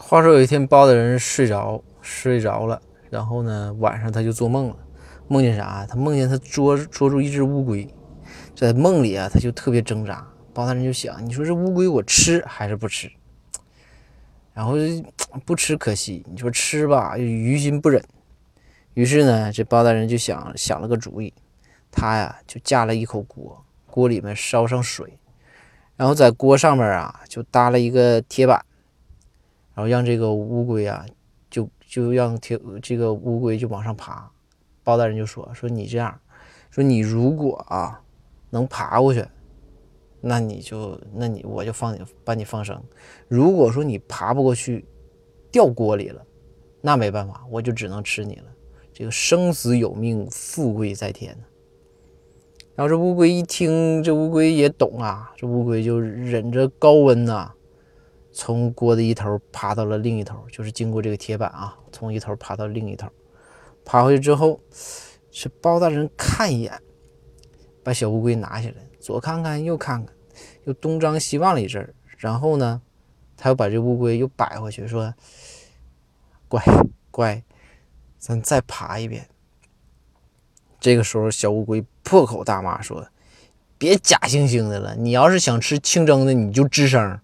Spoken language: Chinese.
话说有一天，包大人睡着睡着了，然后呢，晚上他就做梦了，梦见啥？他梦见他捉捉住一只乌龟，在梦里啊，他就特别挣扎。包大人就想，你说这乌龟我吃还是不吃？然后不吃可惜，你说吃吧又于心不忍。于是呢，这包大人就想想了个主意，他呀就架了一口锅，锅里面烧上水，然后在锅上面啊就搭了一个铁板。然后让这个乌龟啊，就就让铁这个乌龟就往上爬。包大人就说：“说你这样，说你如果啊能爬过去，那你就那你我就放你把你放生。如果说你爬不过去，掉锅里了，那没办法，我就只能吃你了。这个生死有命，富贵在天然后这乌龟一听，这乌龟也懂啊，这乌龟就忍着高温呐。从锅的一头爬到了另一头，就是经过这个铁板啊，从一头爬到另一头，爬回去之后，是包大人看一眼，把小乌龟拿下来，左看看右看看，又东张西望了一阵然后呢，他又把这乌龟又摆回去，说：“乖乖，咱再爬一遍。”这个时候，小乌龟破口大骂说：“别假惺惺的了，你要是想吃清蒸的，你就吱声。”